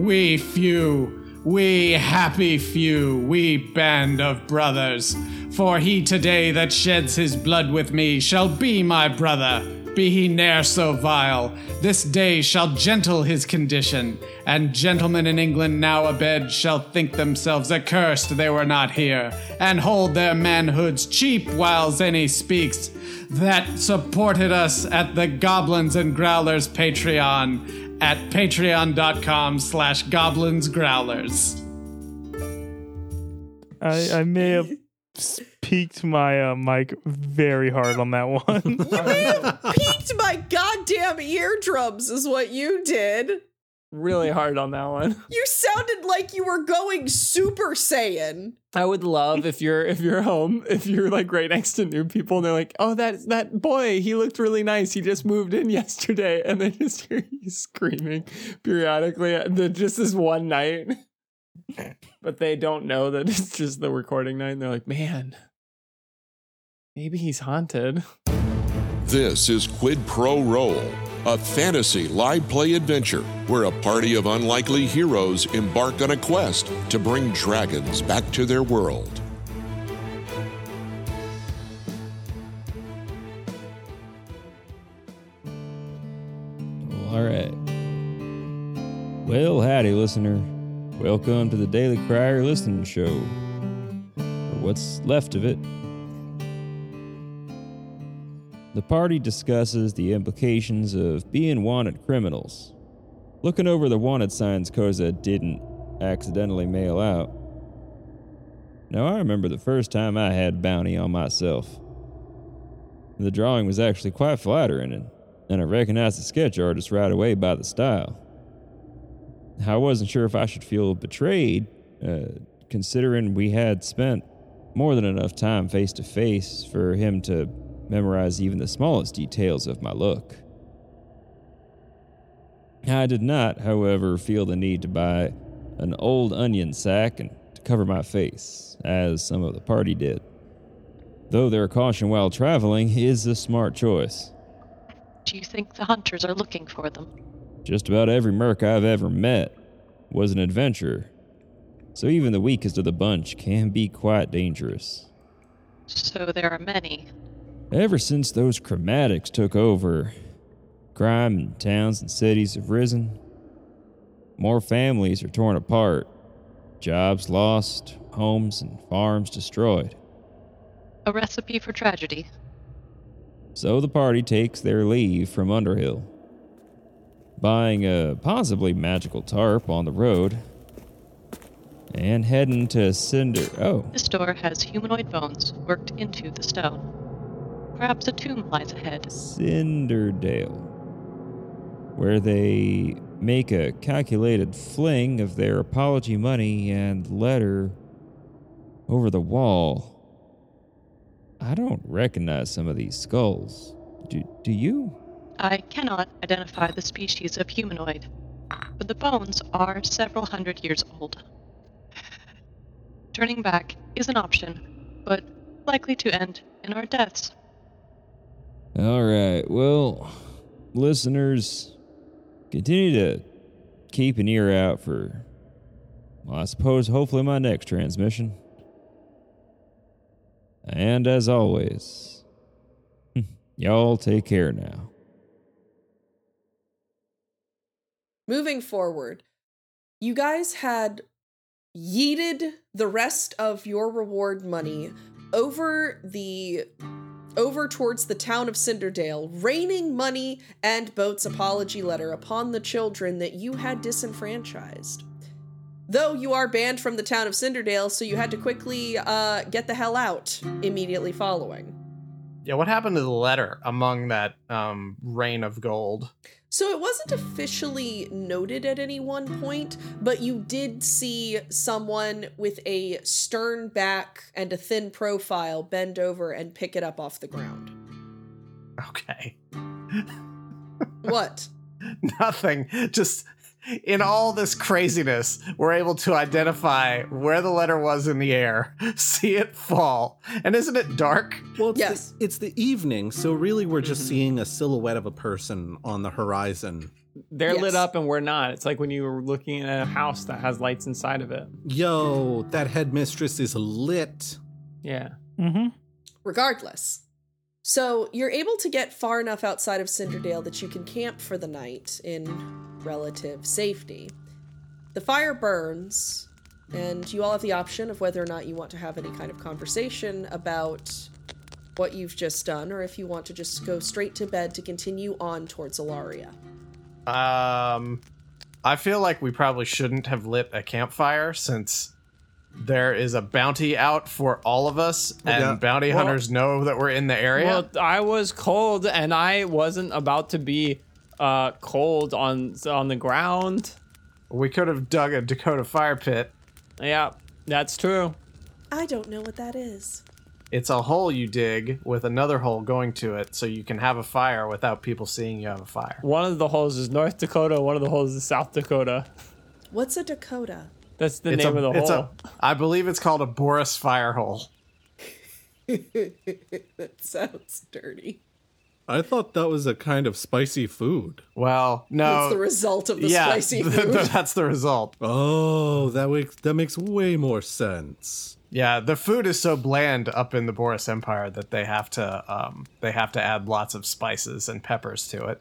we few, we happy few, we band of brothers. For he today that sheds his blood with me shall be my brother, be he ne'er so vile. This day shall gentle his condition, and gentlemen in England now abed shall think themselves accursed they were not here, and hold their manhoods cheap whiles any speaks that supported us at the Goblins and Growlers Patreon at patreon.com slash goblins growlers. I, I may have peaked my uh, mic very hard on that one. You may have peaked my goddamn eardrums is what you did. Really hard on that one. You sounded like you were going Super Saiyan. I would love if you're if you're home, if you're like right next to new people and they're like, "Oh, that that boy, he looked really nice. He just moved in yesterday," and they just hear you screaming periodically. The, just this one night, but they don't know that it's just the recording night. And they're like, "Man, maybe he's haunted." This is Quid Pro Roll, a fantasy live play adventure where a party of unlikely heroes embark on a quest to bring dragons back to their world. All right. Well, howdy, listener. Welcome to the Daily Crier Listening Show. Or what's left of it. The party discusses the implications of being wanted criminals. Looking over the wanted signs Koza didn't accidentally mail out. Now, I remember the first time I had bounty on myself. The drawing was actually quite flattering, and, I recognized the sketch artist right away by the style. I wasn't sure if I should feel betrayed, uh, considering we had spent more than enough time face to face for him to memorize even the smallest details of my look. I did not, however, feel the need to buy an old onion sack and to cover my face, as some of the party did. Though their caution while traveling is a smart choice. Do you think the hunters are looking for them? Just about every merc I've ever met was an adventurer, so even the weakest of the bunch can be quite dangerous. So there are many. Ever since those chromatics took over, crime in towns and cities have risen. More families are torn apart, jobs lost, homes and farms destroyed. A recipe for tragedy. So the party takes their leave from Underhill, buying a possibly magical tarp on the road, and heading to Cinder. Oh, This door has humanoid bones worked into the stone. Perhaps a tomb lies ahead. Cinderdale, where they make a calculated fling of their apology money and letter over the wall. I don't recognize some of these skulls. Do, do you? I cannot identify the species of humanoid, but the bones are several hundred years old. Turning back is an option, but likely to end in our deaths. All right. Well, listeners, continue to keep an ear out for, well, I suppose, hopefully, my next transmission. And as always, y'all take care now. Moving forward, you guys had yeeted the rest of your reward money over the over towards the town of Cinderdale, raining money and Boat's apology letter upon the children that you had disenfranchised. Though you are banned from the town of Cinderdale, so you had to quickly uh, get the hell out immediately following. Yeah, what happened to the letter among that um, rain of gold? So it wasn't officially noted at any one point, but you did see someone with a stern back and a thin profile bend over and pick it up off the ground. Okay. What? Nothing. Just in all this craziness, we're able to identify where the letter was in the air, see it fall. And isn't it dark? Well, it's, Yes. the, it's the evening, so really we're just seeing a silhouette of a person on the horizon. They're lit up and we're not. It's like when you were looking at a house that has lights inside of it. Yo, that headmistress is lit. Yeah. Mm-hmm. Regardless. So you're able to get far enough outside of Cinderdale that you can camp for the night in relative safety. The fire burns, and you all have the option of whether or not you want to have any kind of conversation about what you've just done, or if you want to just go straight to bed to continue on towards Alaria. Um, I feel like we probably shouldn't have lit a campfire since there is a bounty out for all of us, and yeah. bounty Well- hunters know that we're in the area. Well, I was cold and I wasn't about to be uh, cold on on the ground. we could have dug a Dakota fire pit. Yeah, that's true. I don't know what that is. It's a hole you dig with another hole going to it, so you can have a fire without people seeing you have a fire. One of the holes is North Dakota. One of the holes is South Dakota. What's a Dakota? That's the It's name a, of the it's hole. a, I believe it's called a Boris fire hole. that sounds dirty. I thought that was a kind of spicy food. Well, no, That's the result of the yeah, spicy food. that's the result. Oh, that makes that makes way more sense. Yeah, the food is so bland up in the Boris Empire that they have to um, they have to add lots of spices and peppers to it.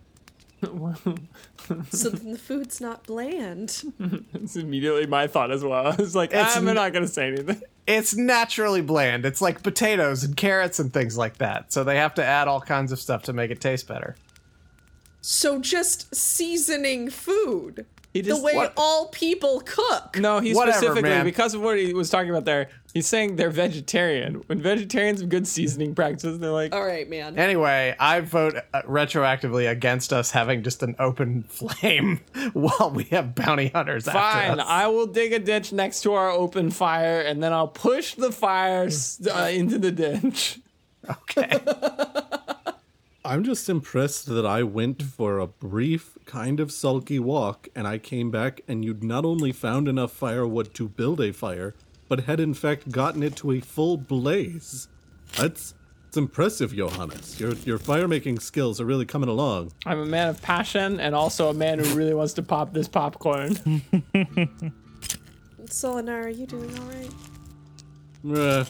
So then the food's not bland. It's immediately my thought as well. It's like It's I'm n- not gonna say anything. It's naturally bland. It's like potatoes and carrots and things like that. So they have to add all kinds of stuff to make it taste better. So just seasoning food. He The just way what- all people cook. No, he Whatever, specifically man. because of what he was talking about there. He's saying they're vegetarian. When vegetarians have good seasoning practices, they're like, All right, man. Anyway, I vote uh, retroactively against us having just an open flame while we have bounty hunters after "Fine, us. I will dig a ditch next to our open fire, and then I'll push the fire uh, into the ditch." okay. I'm just impressed that I went for a brief, kind of sulky walk, and I came back and you'd not only found enough firewood to build a fire, but had in fact gotten it to a full blaze. That's it's impressive, Johannes. Your your fire making skills are really coming along. I'm a man of passion and also a man who really wants to pop this popcorn. Solinar, are you doing all right? Uh,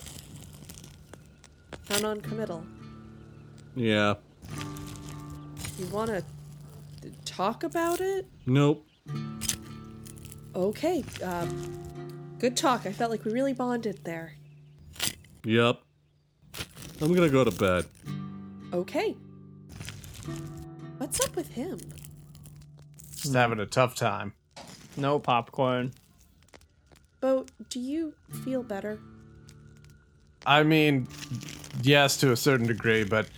How non-committal? yeah. You want to talk about it? Nope. Okay. Uh, good talk. I felt like we really bonded there. Yep. I'm gonna go to bed. Okay. What's up with him? Just having a tough time. no popcorn. Bo, do you feel better? I mean, yes, to a certain degree, but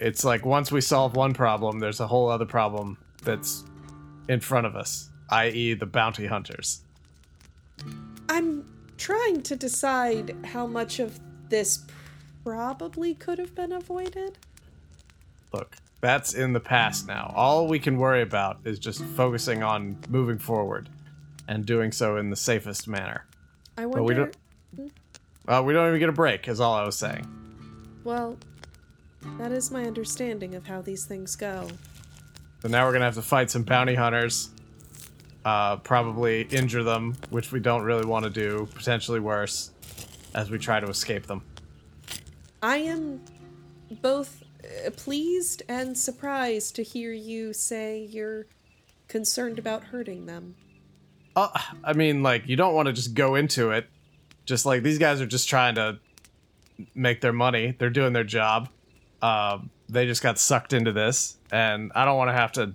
it's like once we solve one problem, there's a whole other problem that's in front of us, i.e., the bounty hunters. I'm trying to decide how much of this probably could have been avoided. Look, that's in the past now. All we can worry about is just focusing on moving forward and doing so in the safest manner. I But wonder. we don't. Uh, we don't even get a break, is all I was saying. Well, that is my understanding of how these things go. So now we're gonna have to fight some bounty hunters. Uh, probably injure them, which we don't really want to do. Potentially worse, as we try to escape them. I am both uh, pleased and surprised to hear you say you're concerned about hurting them. Uh, I mean, like you don't want to just go into it. Just like these guys are just trying to make their money. They're doing their job. Um, they just got sucked into this, and I don't want to have to.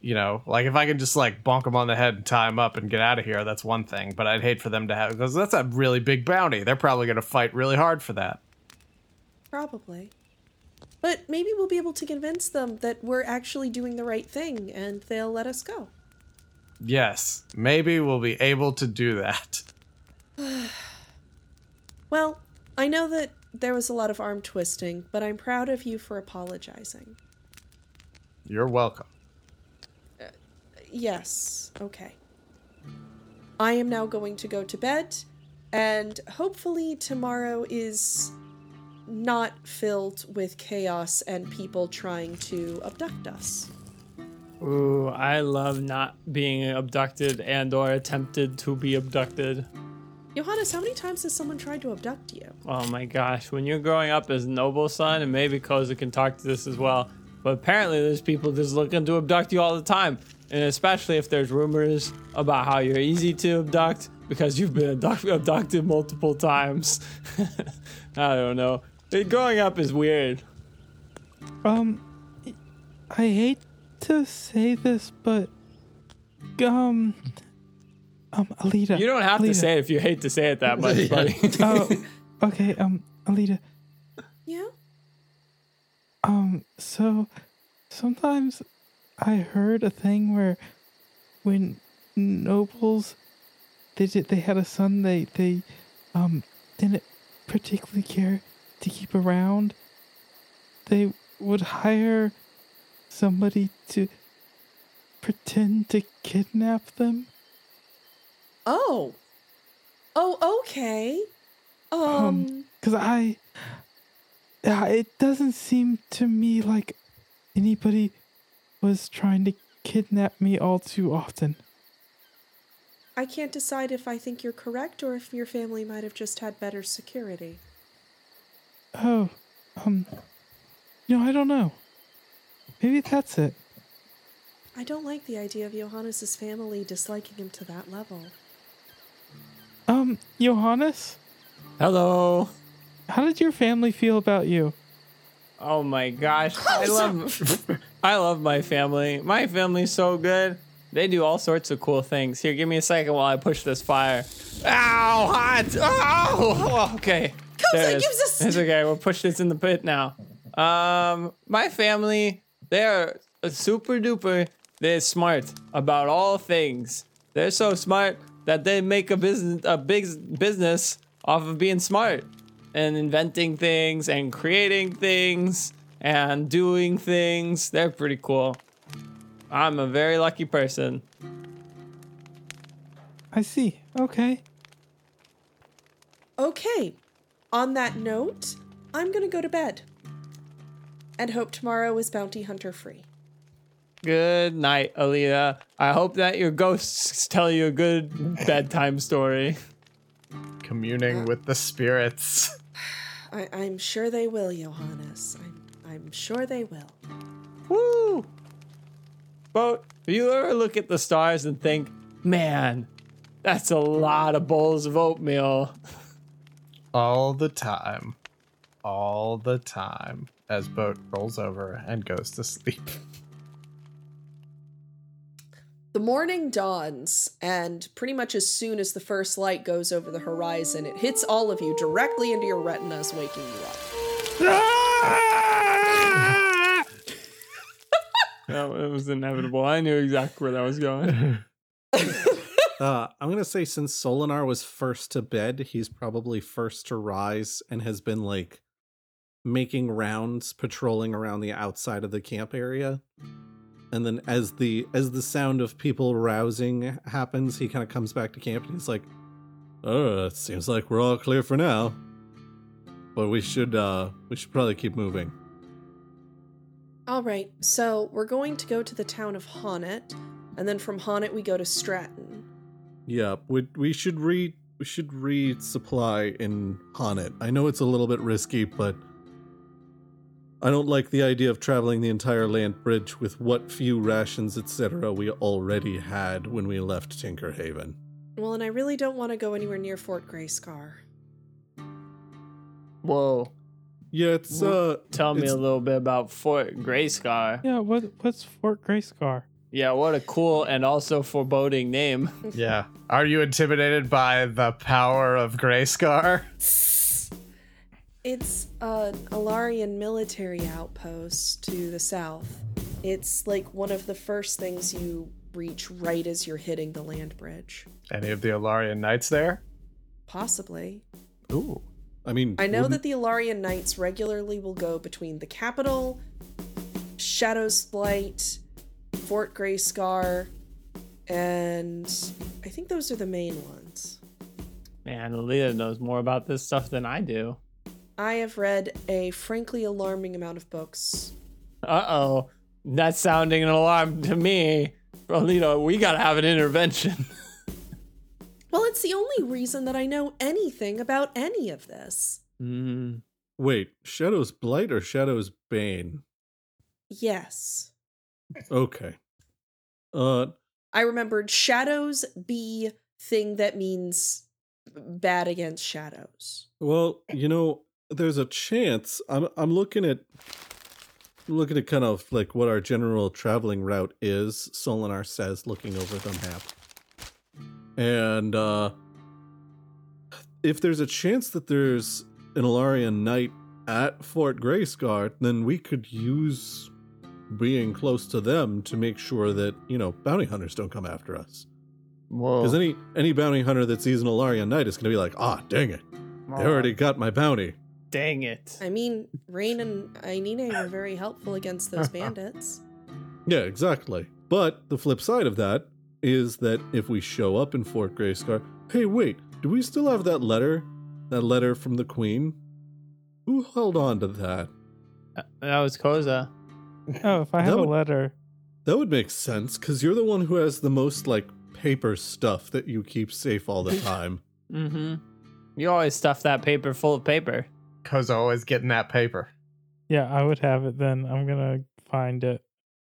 You know, like if I can just like bonk them on the head and tie them up and get out of here, that's one thing. But I'd hate for them to have because that's a really big bounty. They're probably going to fight really hard for that. Probably. But maybe we'll be able to convince them that we're actually doing the right thing and they'll let us go. Yes, maybe we'll be able to do that. Well, I know that there was a lot of arm twisting, but I'm proud of you for apologizing. You're welcome. Yes, okay. I am now going to go to bed, and hopefully tomorrow is not filled with chaos and people trying to abduct us. Ooh, I love not being abducted and or attempted to be abducted. Johannes, how many times has someone tried to abduct you? Oh my gosh, when you're growing up as noble son, and maybe Koza can talk to this as well, but apparently there's people just looking to abduct you all the time. And especially if there's rumors about how you're easy to abduct because you've been abduct- abducted multiple times. I don't know. It- growing up is weird. Um, I hate to say this, but um, um, Alita. You don't have to say it if you hate to say it that much, Yeah. buddy. Oh, okay. Um, Alita. Yeah? Um, so sometimes I heard a thing where when nobles they did they had a son they they um didn't particularly care to keep around. They would hire somebody to pretend to kidnap them. Oh. Oh, okay. Um, Um, Cause I, it doesn't seem to me like anybody was trying to kidnap me all too often. I can't decide if I think you're correct or if your family might have just had better security. Oh, um, you know, I don't know. Maybe that's it. I don't like the idea of Johannes's family disliking him to that level. Um, Johannes, Hello. how did your family feel about you? Oh my gosh. I love I love my family. My family's so good. They do all sorts of cool things. Here, give me a second while I push this fire. Ow, hot. Oh, okay. There it is. use this- It's okay. We'll push this in the pit now. Um, my family, they're super duper. They're smart about all things. They're so smart that they make a business, a big business off of being smart and inventing things and creating things and doing things. They're pretty cool. I'm a very lucky person. I see. Okay. Okay, on that note, I'm gonna go to bed. And hope tomorrow is bounty hunter free. Good night, Alita. I hope that your ghosts tell you a good bedtime story. Communing with the spirits. I- I'm sure they will, Johannes. I'm, I'm sure they will. Woo! But do you ever look at the stars and think, man, that's a lot of bowls of oatmeal? All the time. All the time. As Boat rolls over and goes to sleep. The morning dawns, and pretty much as soon as the first light goes over the horizon, it hits all of you directly into your retinas, waking you up. No, it was inevitable. I knew exactly where that was going. Uh, I'm gonna say since Solinar was first to bed, he's probably first to rise and has been like making rounds, patrolling around the outside of the camp area. And then as the as the sound of people rousing happens, he kind of comes back to camp and he's like, "Oh, it seems like we're all clear for now. But we should uh we should probably keep moving." All right, so we're going to go to the town of Honnet, and then from Honnet we go to Stratton. Yeah, we we should re we should resupply in Honnet. I know it's a little bit risky, but I don't like the idea of traveling the entire land bridge with what few rations, etc., we already had when we left Tinker Haven. Well, and I really don't want to go anywhere near Fort Grayscar. Whoa. Yeah, it's uh Tell me it's- a little bit about Fort Grayscar. Yeah. What? What's Fort Grayscar? Yeah, what a cool and also foreboding name. Yeah. Are you intimidated by the power of Grayscar? It's an Alarian military outpost to the south. It's like one of the first things you reach right as you're hitting the land bridge. Any of the Alarian knights there? Possibly. Ooh. I mean I know wouldn't- that the Alarian Knights regularly will go between the capital, Shadow's Blight, Fort Grayscar, And I think those are the main ones. Man, Alita knows more about this stuff than I do. I have read a frankly alarming amount of books. Uh oh. That's sounding an alarm to me. Alita, we gotta have an intervention. Well, it's the only reason that I know anything about any of this. mm. Wait, Shadow's Blight or Shadow's Bane? Yes. Okay. Uh, I remembered shadows be thing that means bad against shadows. well, you know, there's a chance. I'm I'm looking at looking at kind of like what our general traveling route is. Solinar says, looking over the map, and uh, if there's a chance that there's an Alarian knight at Fort Grayscar, then we could use being close to them to make sure that you know bounty hunters don't come after us. Whoa. Because any any bounty hunter that sees an Alarian knight is going to be like, ah, dang it, they already got my bounty. Dang it. I mean, Rain and Ainine were very helpful against those bandits. Yeah, exactly. But the flip side of that is that if we show up in Fort Grayscar, hey, wait, do we still have that letter? That letter from the Queen? Who held on to that? Uh, That was Koza. Oh, if I That have a letter, That would make sense, because you're the one who has the most, like, paper stuff that you keep safe all the time. Mm-hmm. You always stuff that paper full of paper. Koza always getting that paper. yeah, I would have it then. I'm gonna find it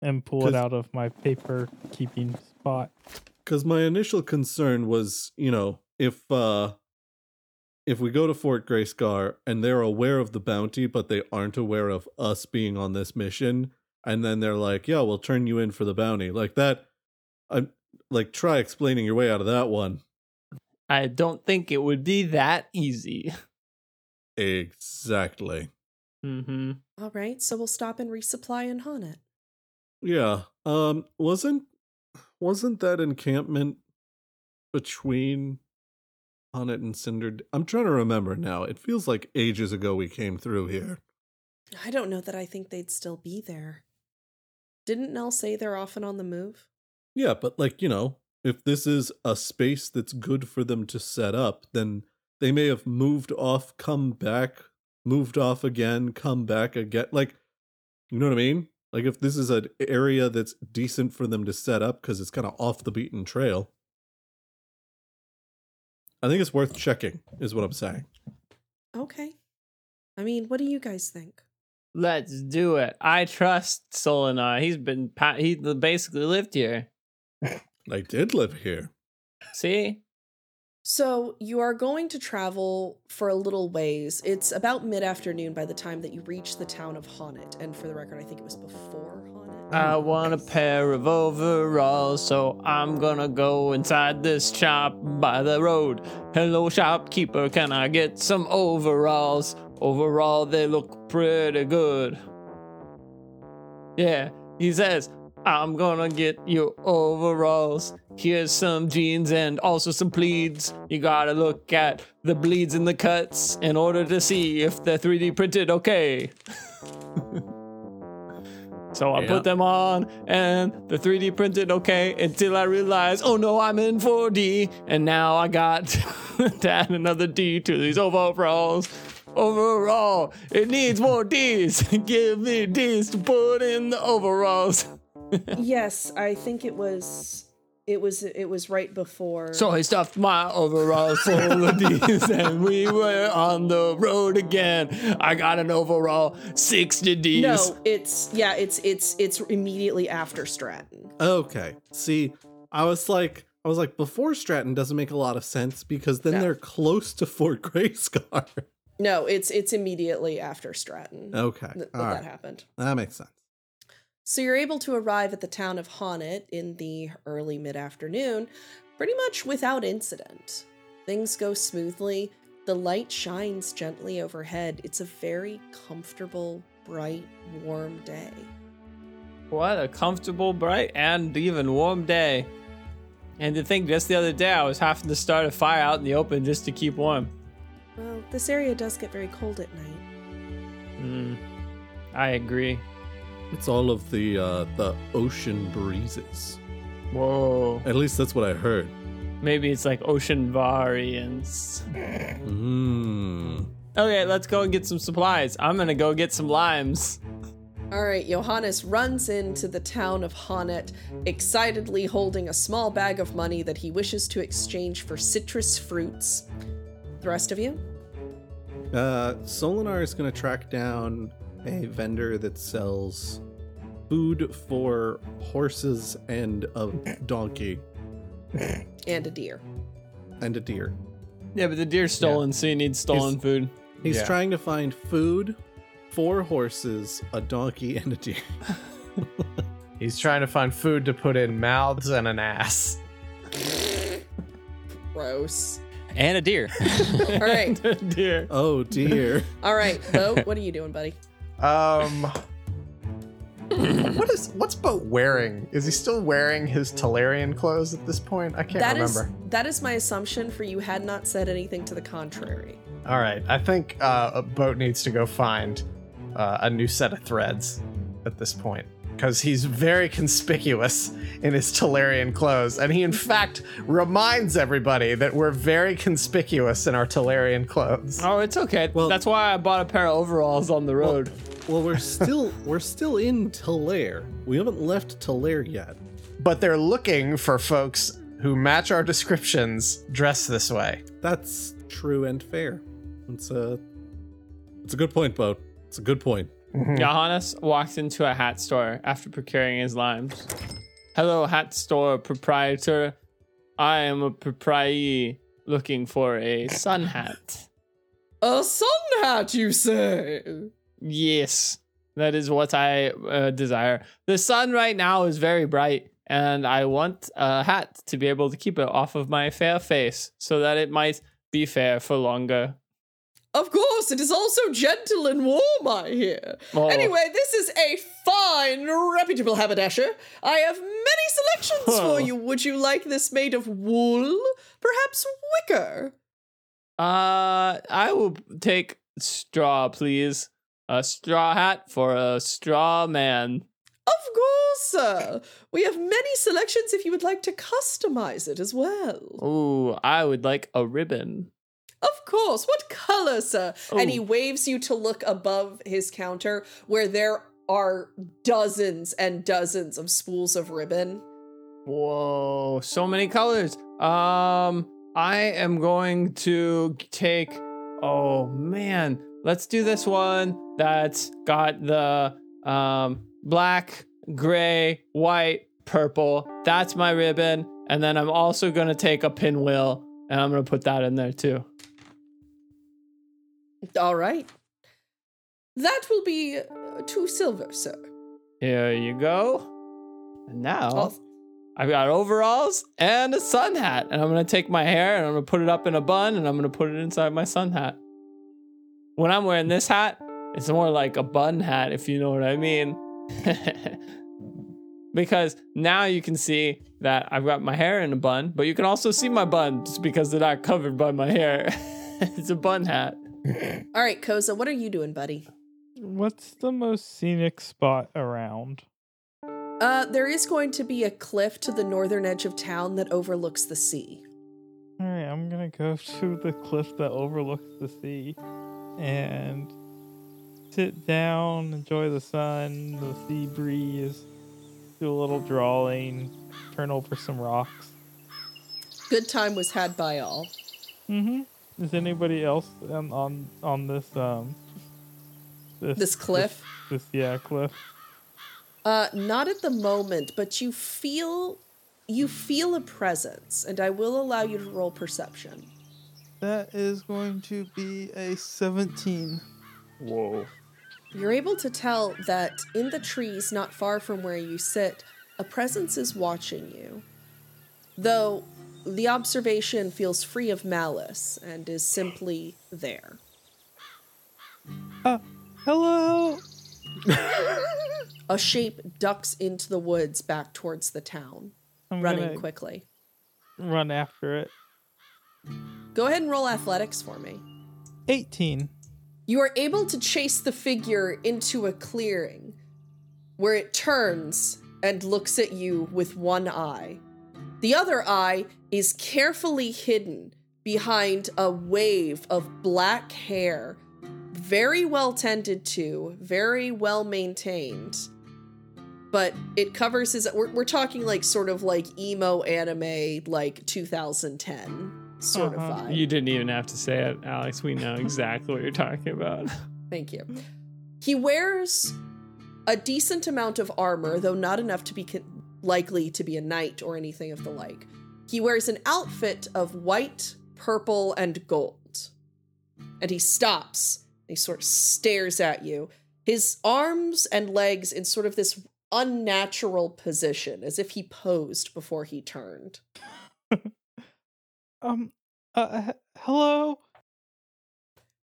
and pull it out of my paper keeping spot. Because my initial concern was, you know, if uh if we go to Fort Grayscar and they're aware of the bounty, but they aren't aware of us being on this mission, and then they're like, "Yeah, we'll turn you in for the bounty," like that. I'm like, try explaining your way out of that one. I don't think it would be that easy. Exactly. Mm-hmm. All right, so we'll stop and resupply in Honnet. Yeah. Um. Wasn't wasn't that encampment between Honnet and Cinder? I'm trying to remember now. It feels like ages ago we came through here. I don't know that I think they'd still be there. Didn't Nell say they're often on the move? Yeah, but like, you know, if this is a space that's good for them to set up, then they may have moved off, come back, moved off again, come back again. Like, you know what I mean? Like, if this is an area that's decent for them to set up because it's kind of off the beaten trail, I think it's worth checking, is what I'm saying. Okay. I mean, what do you guys think? Let's do it. I trust Solinar. He's been pa- he basically lived here. I did live here. See? So, you are going to travel for a little ways. It's about mid afternoon by the time that you reach the town of Honnet. And for the record, I think it was before Honnet. I want a pair of overalls, so I'm gonna go inside this shop by the road. Hello, shopkeeper, can I get some overalls? Overall, they look pretty good. Yeah, he says, I'm gonna get your overalls. Here's some jeans and also some pleats. You gotta look at the bleeds and the cuts in order to see if they're 3D printed okay. So I Yeah. put them on and the 3D printed okay until I realized, oh no, I'm in 4D. And now I got to add another D to these overalls. Overall, it needs more D's. Give me D's to put in the overalls. yes, I think it was it was it was right before So I stuffed my overalls full of D's and we were on the road again. I got an overall 60 D's. No, it's yeah, it's it's it's immediately after Stratton. Okay. See, I was like, I was like, before Stratton doesn't make a lot of sense because then No. they're close to Fort Grayscar. No, it's it's immediately after Stratton. Okay. th- that, All that right. happened. That makes sense. So you're able to arrive at the town of Honnet in the early mid afternoon, pretty much without incident. Things go smoothly. The light shines gently overhead. It's a very comfortable, bright, warm day. What a comfortable, bright, and even warm day. And to think just the other day I was having to start a fire out in the open just to keep warm. Well, this area does get very cold at night. Mm, I agree. It's all of the uh, the ocean breezes. Whoa. At least that's what I heard. Maybe it's like ocean variants. Mmm. Okay, let's go and get some supplies. I'm gonna go get some limes. All right, Johannes runs into the town of Honnet, excitedly holding a small bag of money that he wishes to exchange for citrus fruits. The rest of you? Uh, Solinar is going to track down a vendor that sells food for horses and a donkey And a deer. and a deer. Yeah, but the deer's stolen, so he needs stolen He's- food. He's Yeah. trying to find food, four horses, a donkey, and a deer. He's trying to find food to put in mouths and an ass. Gross. And a deer. All right. Deer. Oh dear. All right, Bo, what are you doing, buddy? Um, what is what's Boat wearing? Is he still wearing his Talarian clothes at this point? I can't That is remember. that is my assumption for you had not said anything to the contrary. All right, I think uh, a boat needs to go find uh, a new set of threads at this point because he's very conspicuous in his Talarian clothes, and he in fact reminds everybody that we're very conspicuous in our Talarian clothes. Oh, it's okay. Well- That's why I bought a pair of overalls on the road. Well, we're still we're still in Talair. We haven't left Talair yet. But they're looking for folks who match our descriptions dressed this way. That's true and fair. It's a it's a good point, Boat. It's a good point. Mm-hmm. Johannes walks into a hat store after procuring his limes. Hello, hat store proprietor. I am a propriety looking for a sun hat. A sun hat, you say? Yes, that is what I uh, desire. The sun right now is very bright, and I want a hat to be able to keep it off of my fair face so that it might be fair for longer. Of course, it is also gentle and warm, I hear. Oh. Anyway, this is a fine, reputable haberdasher. I have many selections for you. Would you like this made of wool? Perhaps wicker? Uh, I will take straw, please. A straw hat for a straw man. Of course, sir. We have many selections if you would like to customize it as well. Ooh, I would like a ribbon. Of course. What color, sir? And he waves you to look above his counter where there are dozens and dozens of spools of ribbon. Whoa, so many colors. Um, I am going to take. Oh man, let's do this one that's got the um black, gray, white, purple. That's my ribbon, and then I'm also gonna take a pinwheel, and I'm gonna put that in there too. All right. That will be uh, two silver, sir. Here you go. And now Oh, I've got overalls and a sun hat, and I'm gonna take my hair and I'm gonna put it up in a bun, and I'm gonna put it inside my sun hat. When I'm wearing this hat, it's more like a bun hat, if you know what I mean. because now you can see that I've got my hair in a bun, but you can also see my bun just because they're not covered by my hair. it's a bun hat. All right, Koza, what are you doing, buddy? What's the most scenic spot around? Uh, there is going to be a cliff to the northern edge of town that overlooks the sea. All right, I'm gonna go to the cliff that overlooks the sea and sit down, enjoy the sun, the sea breeze, do a little drawing, turn over some rocks. Good time was had by all. Mm-hmm. Is anybody else on on, on this um This cliff? This, this yeah cliff. Uh, not at the moment, but you feel you feel a presence, and I will allow you to roll perception. That is going to be a 17. Whoa. You're able to tell that in the trees not far from where you sit, a presence is watching you. Though the observation feels free of malice and is simply there. Uh, hello. A shape ducks into the woods back towards the town, I'm running quickly. run after it. Go ahead and roll athletics for me. 18. You are able to chase the figure into a clearing where it turns and looks at you with one eye. The other eye is carefully hidden behind a wave of black hair, very well tended to, very well maintained. But it covers his. We're, we're talking like sort of like emo anime, like 2010 sort Uh-huh. of vibe. You didn't even have to say it, Alex. We know exactly what you're talking about. Thank you. He wears a decent amount of armor, though not enough to be con- likely to be a knight or anything of the like. He wears an outfit of white, purple, and gold. And he stops. He sort of stares at you. His arms and legs in sort of this unnatural position, as if he posed before he turned. Um, uh, h- hello?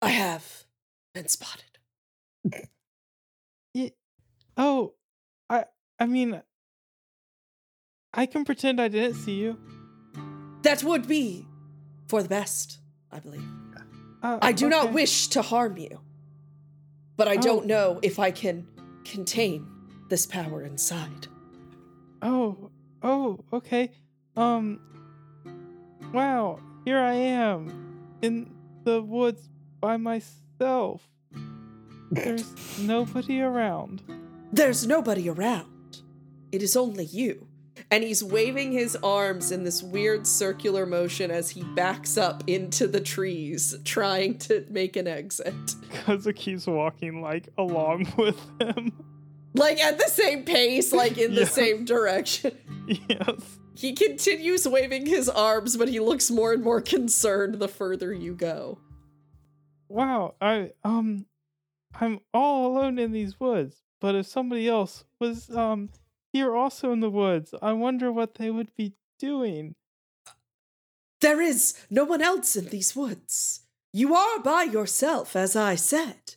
I have been spotted. Y- oh, I, I mean, I can pretend I didn't see you. That would be for the best, I believe. Uh, I do not wish to harm you, but I Oh. don't know if I can contain this power inside. Oh, oh, okay. Um, wow, here I am in the woods by myself. There's nobody around. There's nobody around. It is only you. And he's waving his arms in this weird circular motion as he backs up into the trees, trying to make an exit. Koza keeps walking like along with him. Like at the same pace, like in the same direction. yes. He continues waving his arms, but he looks more and more concerned the further you go. Wow, I um I'm all alone in these woods, but if somebody else was um here also in the woods, I wonder what they would be doing. There is no one else in these woods. You are by yourself, as I said.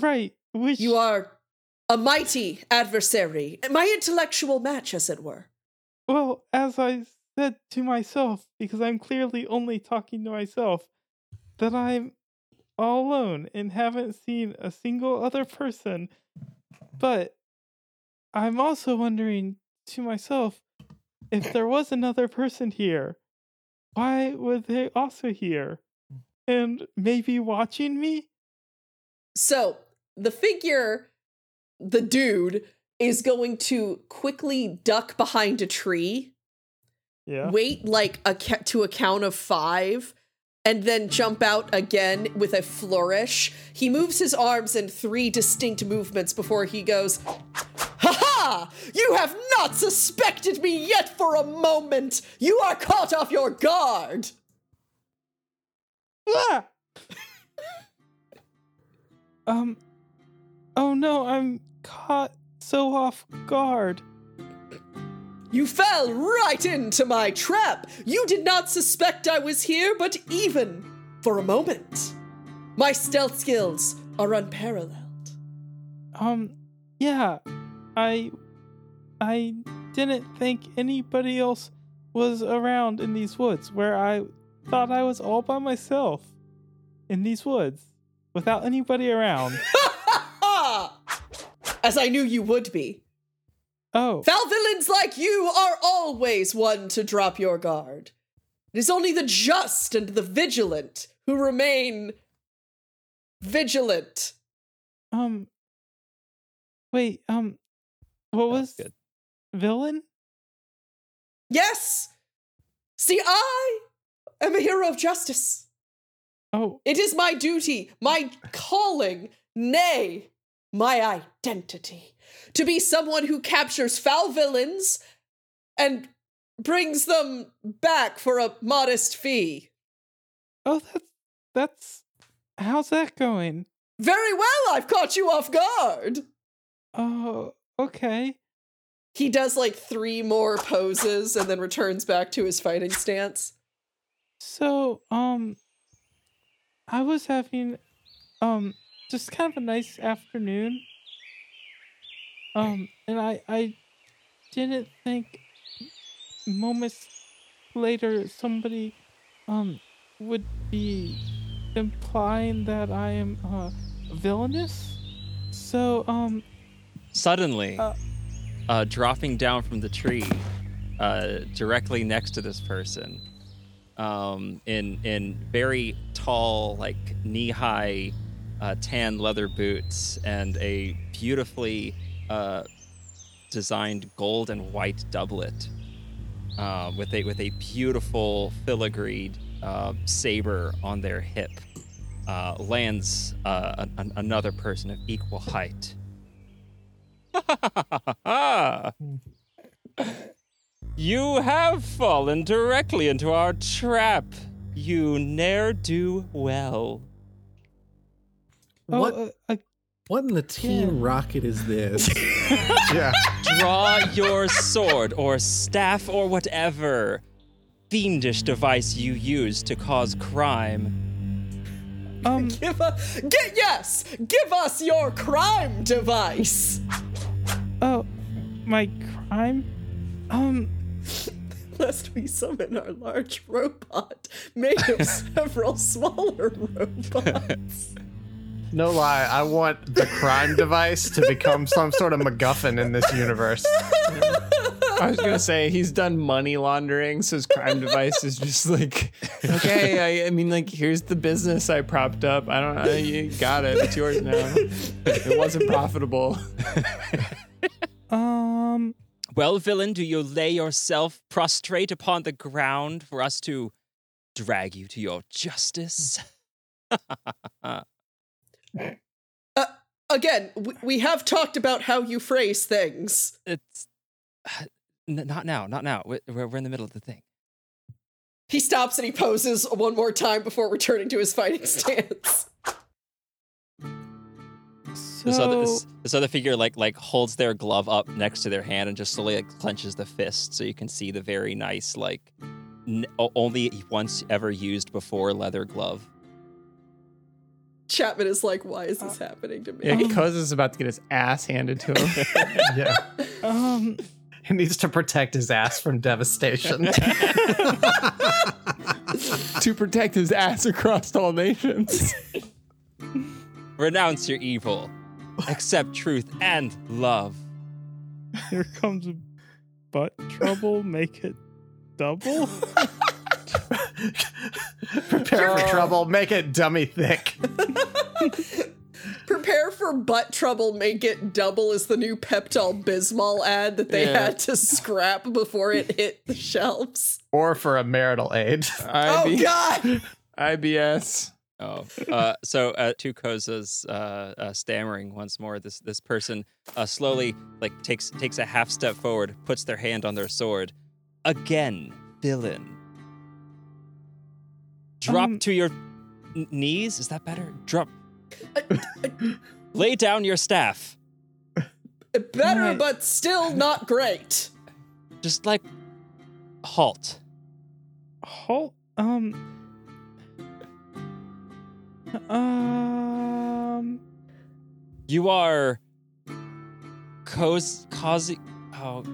Right, which You are a mighty adversary, my intellectual match, as it were. Well, as I said to myself, because I'm clearly only talking to myself, that I'm all alone and haven't seen a single other person. But I'm also wondering to myself if there was another person here, why were they also here? And maybe watching me? So, the figure, the dude, is going to quickly duck behind a tree, Yeah. wait like a ca- to a count of five, and then jump out again with a flourish. He moves his arms in three distinct movements before he goes, Ha ha! You have not suspected me yet for a moment! You are caught off your guard! Ah! um, oh no, I'm caught so off guard. You fell right into my trap. You did not suspect I was here, but even for a moment. My stealth skills are unparalleled. Um, yeah, I, I didn't think anybody else was around in these woods where I thought I was all by myself in these woods without anybody around. As I knew you would be. Oh, Foul villains like you are always one to drop your guard. It is only the just and the vigilant who remain vigilant. um, wait, um, what was good. villain? Yes! See, I am a hero of justice. Oh, It is my duty, my calling, nay, my identity, to be someone who captures foul villains and brings them back for a modest fee. oh, that's that's how's that going? Very well, I've caught you off guard. Oh, okay. He does like three more poses and then returns back to his fighting stance. So, um, I was having, um, just kind of a nice afternoon. Um, and I, I didn't think moments later somebody, um, would be implying that I am, uh, villainous. So, um, Suddenly, Uh, uh, dropping down from the tree uh, directly next to this person um, in in very tall, like knee high, uh, tan leather boots and a beautifully uh, designed gold and white doublet uh, with a with a beautiful filigreed uh, saber on their hip. Uh, lands uh, an, another person of equal height. you have fallen directly into our trap. You ne'er do well. Oh, What? uh, uh, What in the Team Rocket is this? Yeah. Draw your sword or staff or whatever fiendish device you use to cause crime. um, Give a get yes. Give us your crime device. oh, my crime? Um, Lest we summon our large robot made of several smaller robots. No lie, I want the crime device to become some sort of MacGuffin in this universe. I was gonna say he's done money laundering, so his crime device is just like, okay, I, I mean, like, here's the business I propped up. I don't know, you got it. It's yours now. It wasn't profitable. um, Well, villain, do you lay yourself prostrate upon the ground for us to drag you to your justice? Uh, again, we, we have talked about how you phrase things. it's n- not now, not now. We're, we're in the middle of the thing. He stops and he poses one more time before returning to his fighting stance. so, This other this, this other figure like like holds their glove up next to their hand and just slowly like clenches the fist, so you can see the very nice like n- only once ever used before leather glove. Chapman is like, why is this happening to me? Yeah, Koza's about to get his ass handed to him. Yeah. um, He needs to protect his ass from devastation. to protect his ass across all nations. Renounce your evil, accept truth and love. here comes butt trouble. Make it double. Prepare for trouble, make it dummy thick. Prepare for butt trouble, make it double is the new Pepto Bismol ad that they Yeah. had to scrap before it hit the shelves. Or for a marital aid. Oh god! IBS. Oh, uh, so uh, two Kozas uh, uh, stammering once more. This this person uh, slowly like takes takes a half step forward, puts their hand on their sword. Again, villain. Drop Um, to your n- knees. Is that better? Drop. Lay down your staff. Better, Right. but still not great. Just like halt. Halt. Um. Um. You are Koz Kazi. Oh,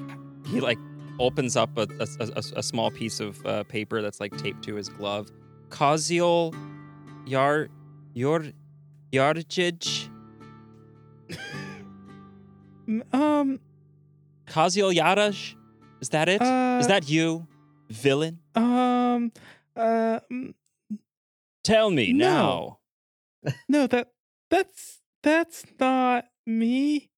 he like opens up a, a, a, a small piece of uh, paper that's like taped to his glove. Kaziel Yar Yor Yarjij Um. Kaziel Yaraj. Is that it? Is Uh, that you, villain? Um. Uh. mm, Tell me no. now. No. That. That's. That's not me.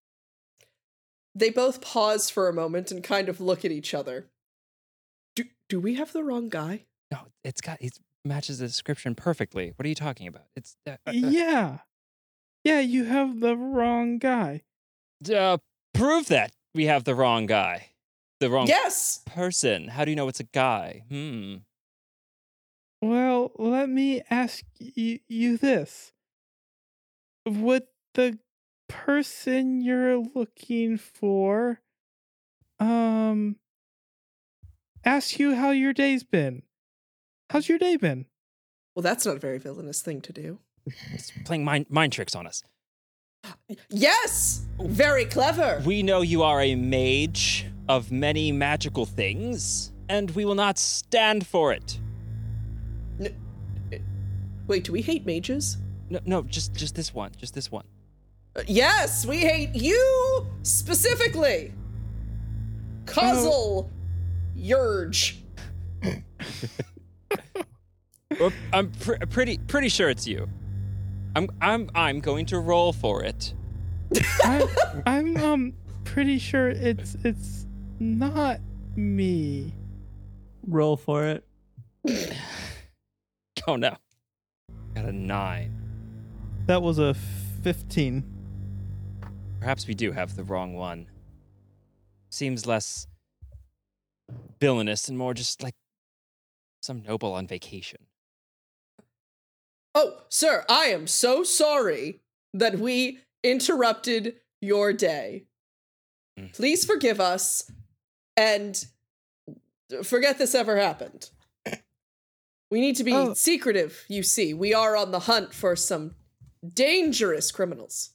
They both pause for a moment and kind of look at each other. Do, do we have the wrong guy? No, it's got it matches the description perfectly. What are you talking about? It's uh, uh, Yeah. Yeah. You have the wrong guy. uh, prove that we have the wrong guy, the wrong Yes! person. How do you know it's a guy? Hmm. Well, let me ask you, you this. Would the person you're looking for um ask you how your day's been? How's your day been? Well, that's not a very villainous thing to do. It's playing mind mind tricks on us. Yes! Very clever! We know you are a mage of many magical things, and we will not stand for it. Wait, do we hate mages? No, no, just just this one, just this one. Uh, yes, we hate you specifically! Kuzzle Yurge. Well, I'm pr- pretty pretty sure it's you. I'm I'm I'm going to roll for it. I, I'm um pretty sure it's it's not me. Roll for it. Oh no. Got a nine. That was a fifteen. Perhaps we do have the wrong one. Seems less villainous and more just like some noble on vacation. Oh, sir, I am so sorry that we interrupted your day. Mm. Please forgive us and forget this ever happened. We need to be Oh. secretive, you see. We are on the hunt for some dangerous criminals.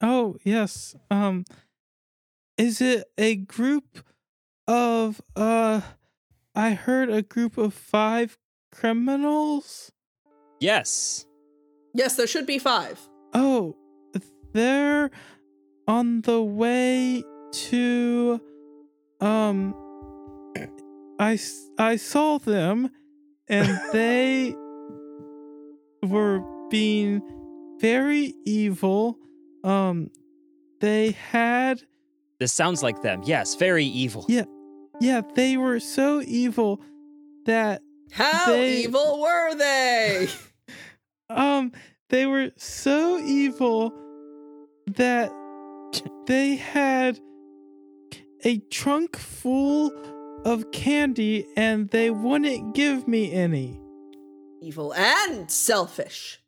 Oh yes. Um, is it a group of uh? I heard a group of five criminals. Yes. Yes, there should be five. Oh, they're on the way to um I, I saw them and they were being very evil. Um they had This sounds like them. Yes, very evil. yeah yeah, they were so evil that How They- evil were they? Um, they were so evil that they had a trunk full of candy and they wouldn't give me any. evil and selfish.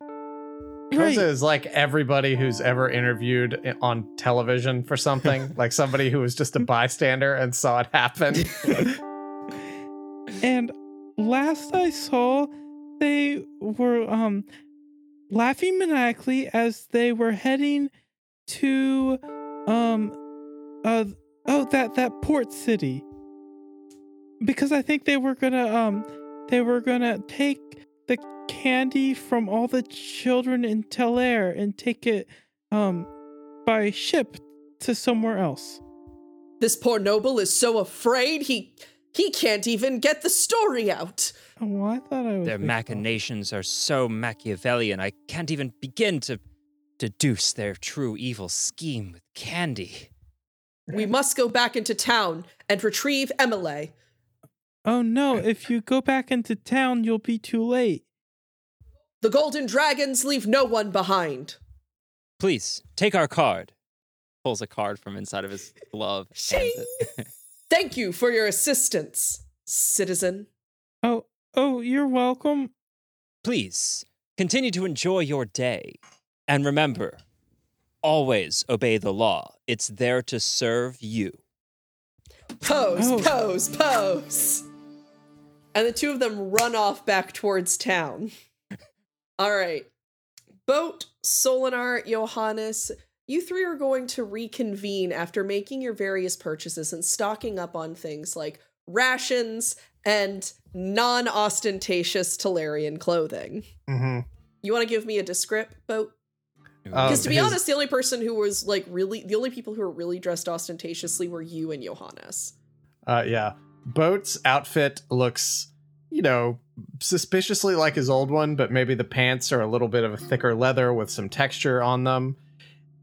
Right. Koza is like everybody who's ever interviewed on television for something, like somebody who was just a bystander and saw it happen. And last I saw, they were um laughing maniacally as they were heading to um uh oh that that port city. Because I think they were gonna um they were gonna take the candy from all the children in Tel Air and take it um by ship to somewhere else. This poor noble is so afraid he he can't even get the story out. Oh, I thought I was Their big- machinations are so Machiavellian, I can't even begin to deduce their true evil scheme with candy. We must go back into town and retrieve Emily. Oh no, if you go back into town, you'll be too late. The golden dragons leave no one behind. Please, take our card. Pulls a card from inside of his glove. hands it. Thank you for your assistance, citizen. Oh, oh, you're welcome. Please, continue to enjoy your day. And remember, always obey the law. It's there to serve you. Pose, Oh. pose, pose. And the two of them run off back towards town. All right. Boat, Solinar, Johannes, you three are going to reconvene after making your various purchases and stocking up on things like rations and non ostentatious Talarian clothing. hmm You want to give me a descript, Boat? Um, Because to be his- honest, the only person who was like really, the only people who were really dressed ostentatiously were you and Johannes. Uh, yeah. Boat's outfit looks, you know, suspiciously like his old one, but maybe the pants are a little bit of a thicker leather with some texture on them.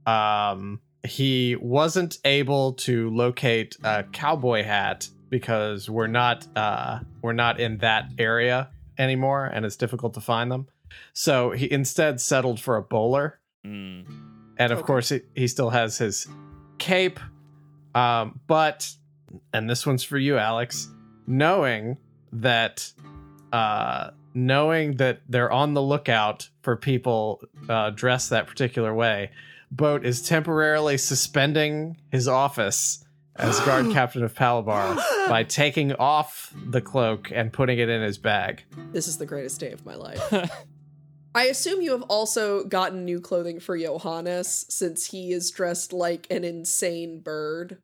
Um, he wasn't able to locate a cowboy hat because we're not uh, we're not in that area anymore, and it's difficult to find them. So he instead settled for a bowler Mm. and of Okay. course he, he still has his cape um but and this one's for you alex knowing that uh knowing that they're on the lookout for people uh dressed that particular way boat is temporarily suspending his office as guard captain of palabar by taking off the cloak and putting it in his bag This is the greatest day of my life. I assume you have also gotten new clothing for Johannes since he is dressed like an insane bird.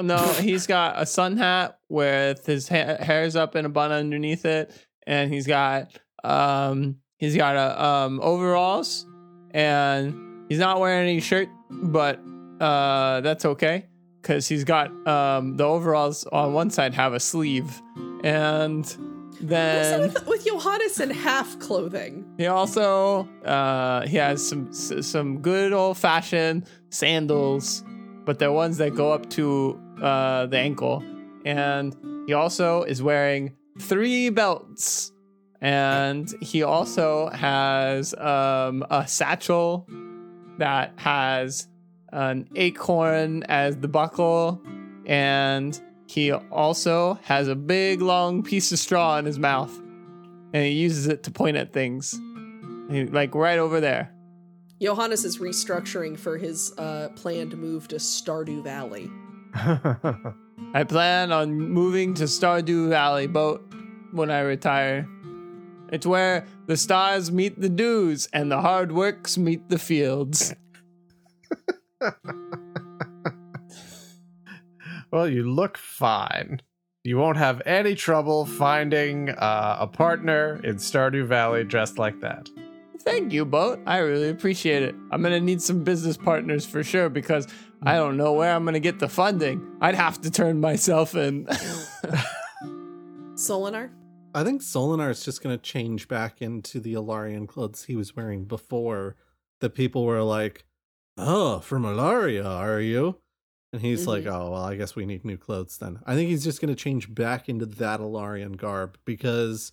No, he's got a sun hat with his ha- hair's up in a bun underneath it, and he's got um he's got a um overalls, and he's not wearing any shirt, but uh that's okay because he's got um, the overalls on one side have a sleeve, and then with, with Johannes in half clothing? he also uh, he has some some good old fashioned sandals, but they're ones that go up to uh, the ankle, and he also is wearing three belts, and he also has um, a satchel that has an acorn as the buckle, and he also has a big long piece of straw in his mouth and he uses it to point at things. He- like right over there. Johannes is restructuring for his uh, planned move to Stardew Valley. I plan on moving to Stardew Valley boat when I retire. It's where the stars meet the dews and the hard works meet the fields. well, you look fine. You won't have any trouble finding uh, a partner in Stardew Valley dressed like that. Thank you, boat. I really appreciate it. I'm gonna need some business partners for sure because I don't know where I'm gonna get the funding. I'd have to turn myself in. Solinar? I think Solinar is just going to change back into the Alarian clothes he was wearing before. The people were like, "Oh, from Alaria, are you?" And he's like, mm-hmm. "Oh, well, I guess we need new clothes then." I think he's just going to change back into that Alarian garb because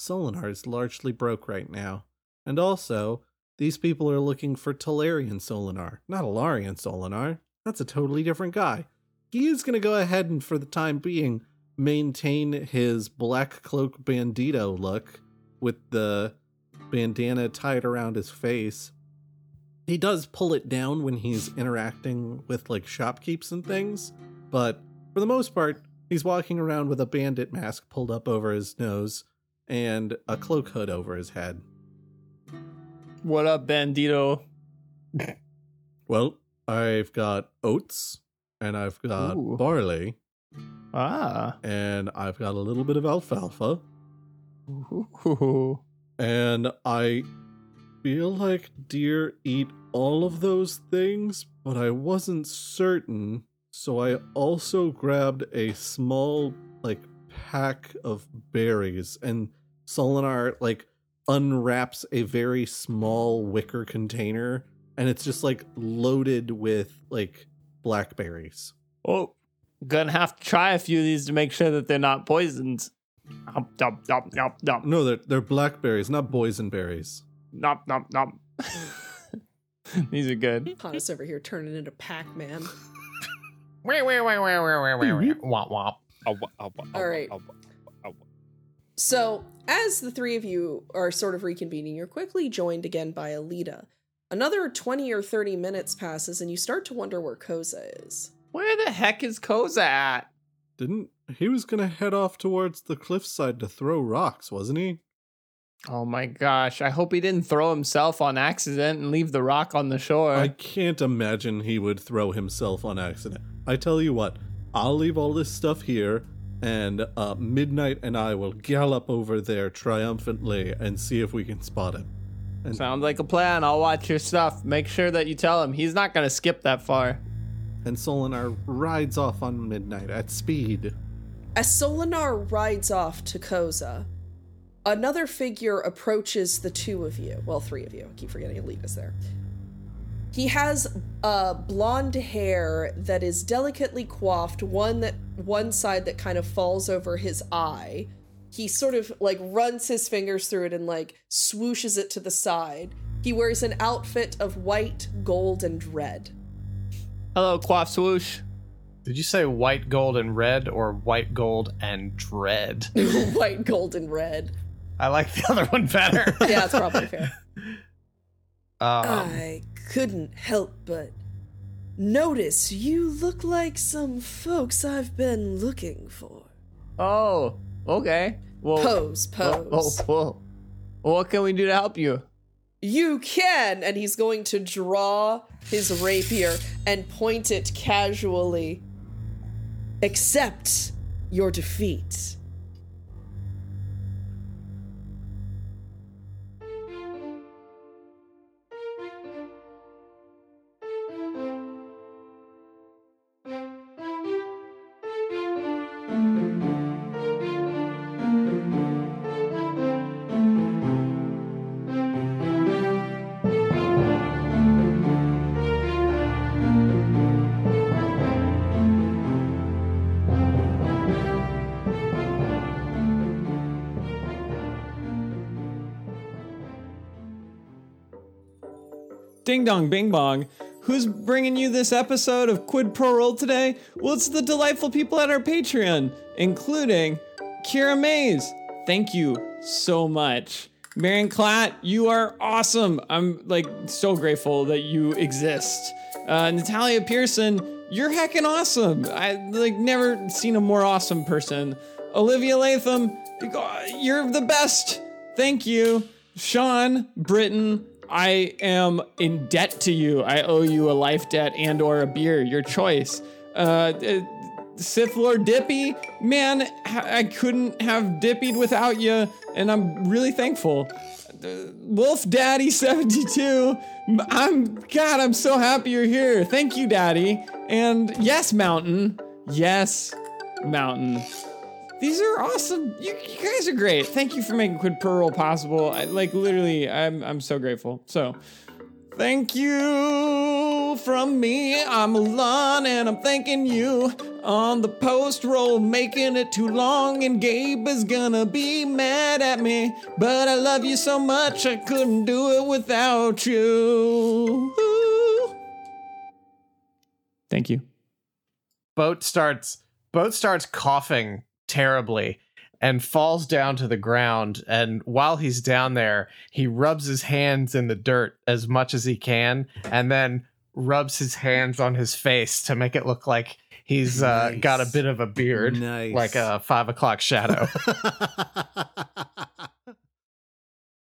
Solinar is largely broke right now, and also these people are looking for Talarian Solinar, not Alarian Solinar. That's a totally different guy. He is going to go ahead and, for the time being, maintain his black cloak bandito look with the bandana tied around his face. He does pull it down when he's interacting with like shopkeeps and things, but for the most part, he's walking around with a bandit mask pulled up over his nose and a cloak hood over his head. What up, Bandito? Well, I've got oats and I've got Ooh. barley Ah. and I've got a little bit of alfalfa. Ooh. And I feel like deer eat all of those things, but I wasn't certain. So I also grabbed a small, like, pack of berries. And Solinar, like, unwraps a very small wicker container. And it's just, like, loaded with, like, blackberries. Oh, gonna have to try a few of these to make sure that they're not poisoned. Nom, nom, nom, nom, nom, No, they're, they're blackberries, not boysenberries. nom, nom, nom. These are good. Johannes over here turning into Pac Man. Wait, wait, So, as the three of you are sort of reconvening, you're quickly joined again by Alita. Another 20 or 30 minutes passes, and you start to wonder where Koza is. Where the heck is Koza at? Didn't he was gonna head off towards the cliffside to throw rocks, wasn't he? Oh my gosh, I hope he didn't throw himself on accident and leave the rock on the shore. I can't imagine he would throw himself on accident. I tell you what, I'll leave all this stuff here, and uh, Midnight and I will gallop over there triumphantly and see if we can spot him. And, Sounds like a plan. I'll watch your stuff. Make sure that you tell him. He's not gonna skip that far. and Solinar rides off on Midnight at speed. As Solinar rides off to Koza, another figure approaches the two of you. Well, three of you. I keep forgetting Alita's there. He has uh, blonde hair that is delicately coiffed, one that one side that kind of falls over his eye. He sort of like runs his fingers through it and like swooshes it to the side. He wears an outfit of white, gold, and red. Hello, Quaff Swoosh. Did you say white, gold, and red, or white, gold, and dread? white, gold, and red. I like the other one better. Yeah, that's probably fair. Um, I couldn't help but notice you look like some folks I've been looking for. Oh, okay. Well, Pose, Oh, oh pose. oh, whoa. Well, what can we do to help you? You can! And he's going to draw his rapier and point it casually. Accept your defeat. Dong, bing bong. Who's bringing you this episode of Quid Pro Roll today? Well, it's the delightful people at our Patreon, including Kira Mays. Thank you so much. Marion Klatt, you are awesome. I'm like so grateful that you exist. Uh, Natalia Pearson, you're heckin' awesome. I like never seen a more awesome person. Olivia Latham, you're the best. Thank you. Sean Britton, I am in debt to you. I owe you a life debt and or a beer, your choice. Uh, uh, Sith Lord Dippy, man, I couldn't have dippied without you, and I'm really thankful. Uh, Wolf Daddy 72, I'm God, I'm so happy you're here. Thank you, Daddy. And yes, Mountain. Yes, Mountain. These are awesome. You, you guys are great. Thank you for making Quid Pro Roll possible. I, like literally, I'm I'm so grateful. So, thank you from me. I'm Alon, and I'm thanking you on the post roll, making it too long. And Gabe is gonna be mad at me, but I love you so much I couldn't do it without you. Thank you. Boat starts boat starts coughing terribly and falls down to the ground. And while he's down there he rubs his hands in the dirt as much as he can and then rubs his hands on his face to make it look like he's uh, got a bit of a beard Nice. like a five o'clock shadow